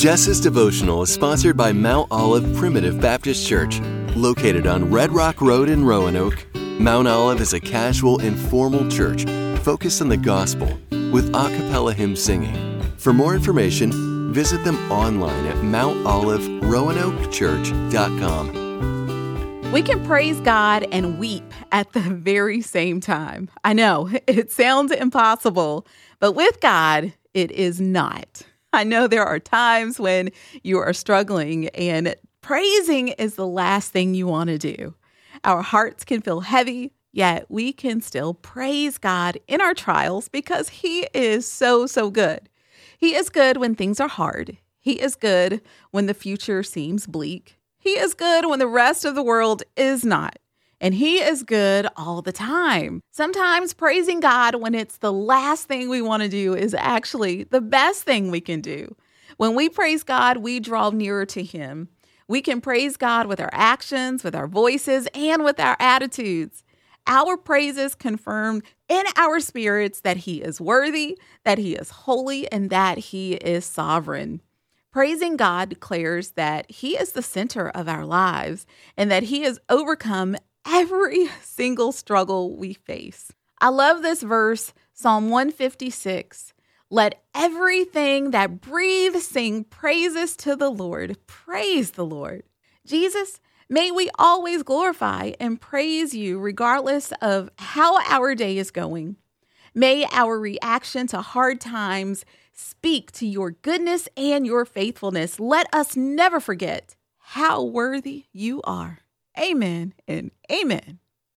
Jess's devotional is sponsored by Mount Olive Primitive Baptist Church, located on Red Rock Road in Roanoke. Mount Olive is a casual, informal church focused on the gospel with a cappella hymn singing. For more information, visit them online at mountoliveroanokechurch.com. We can praise God and weep at the very same time. I know it sounds impossible, but with God, it is not. I know there are times when you are struggling, and praising is the last thing you want to do. Our hearts can feel heavy, yet we can still praise God in our trials because He is so, so good. He is good when things are hard. He is good when the future seems bleak. He is good when the rest of the world is not. And He is good all the time. Sometimes praising God when it's the last thing we want to do is actually the best thing we can do. When we praise God, we draw nearer to Him. We can praise God with our actions, with our voices, and with our attitudes. Our praises confirm in our spirits that He is worthy, that He is holy, and that He is sovereign. Praising God declares that He is the center of our lives and that He has overcome every single struggle we face. I love this verse, Psalm 156. Let everything that breathes sing praises to the Lord. Praise the Lord. Jesus, may we always glorify and praise you regardless of how our day is going. May our reaction to hard times speak to your goodness and your faithfulness. Let us never forget how worthy you are. Amen and amen.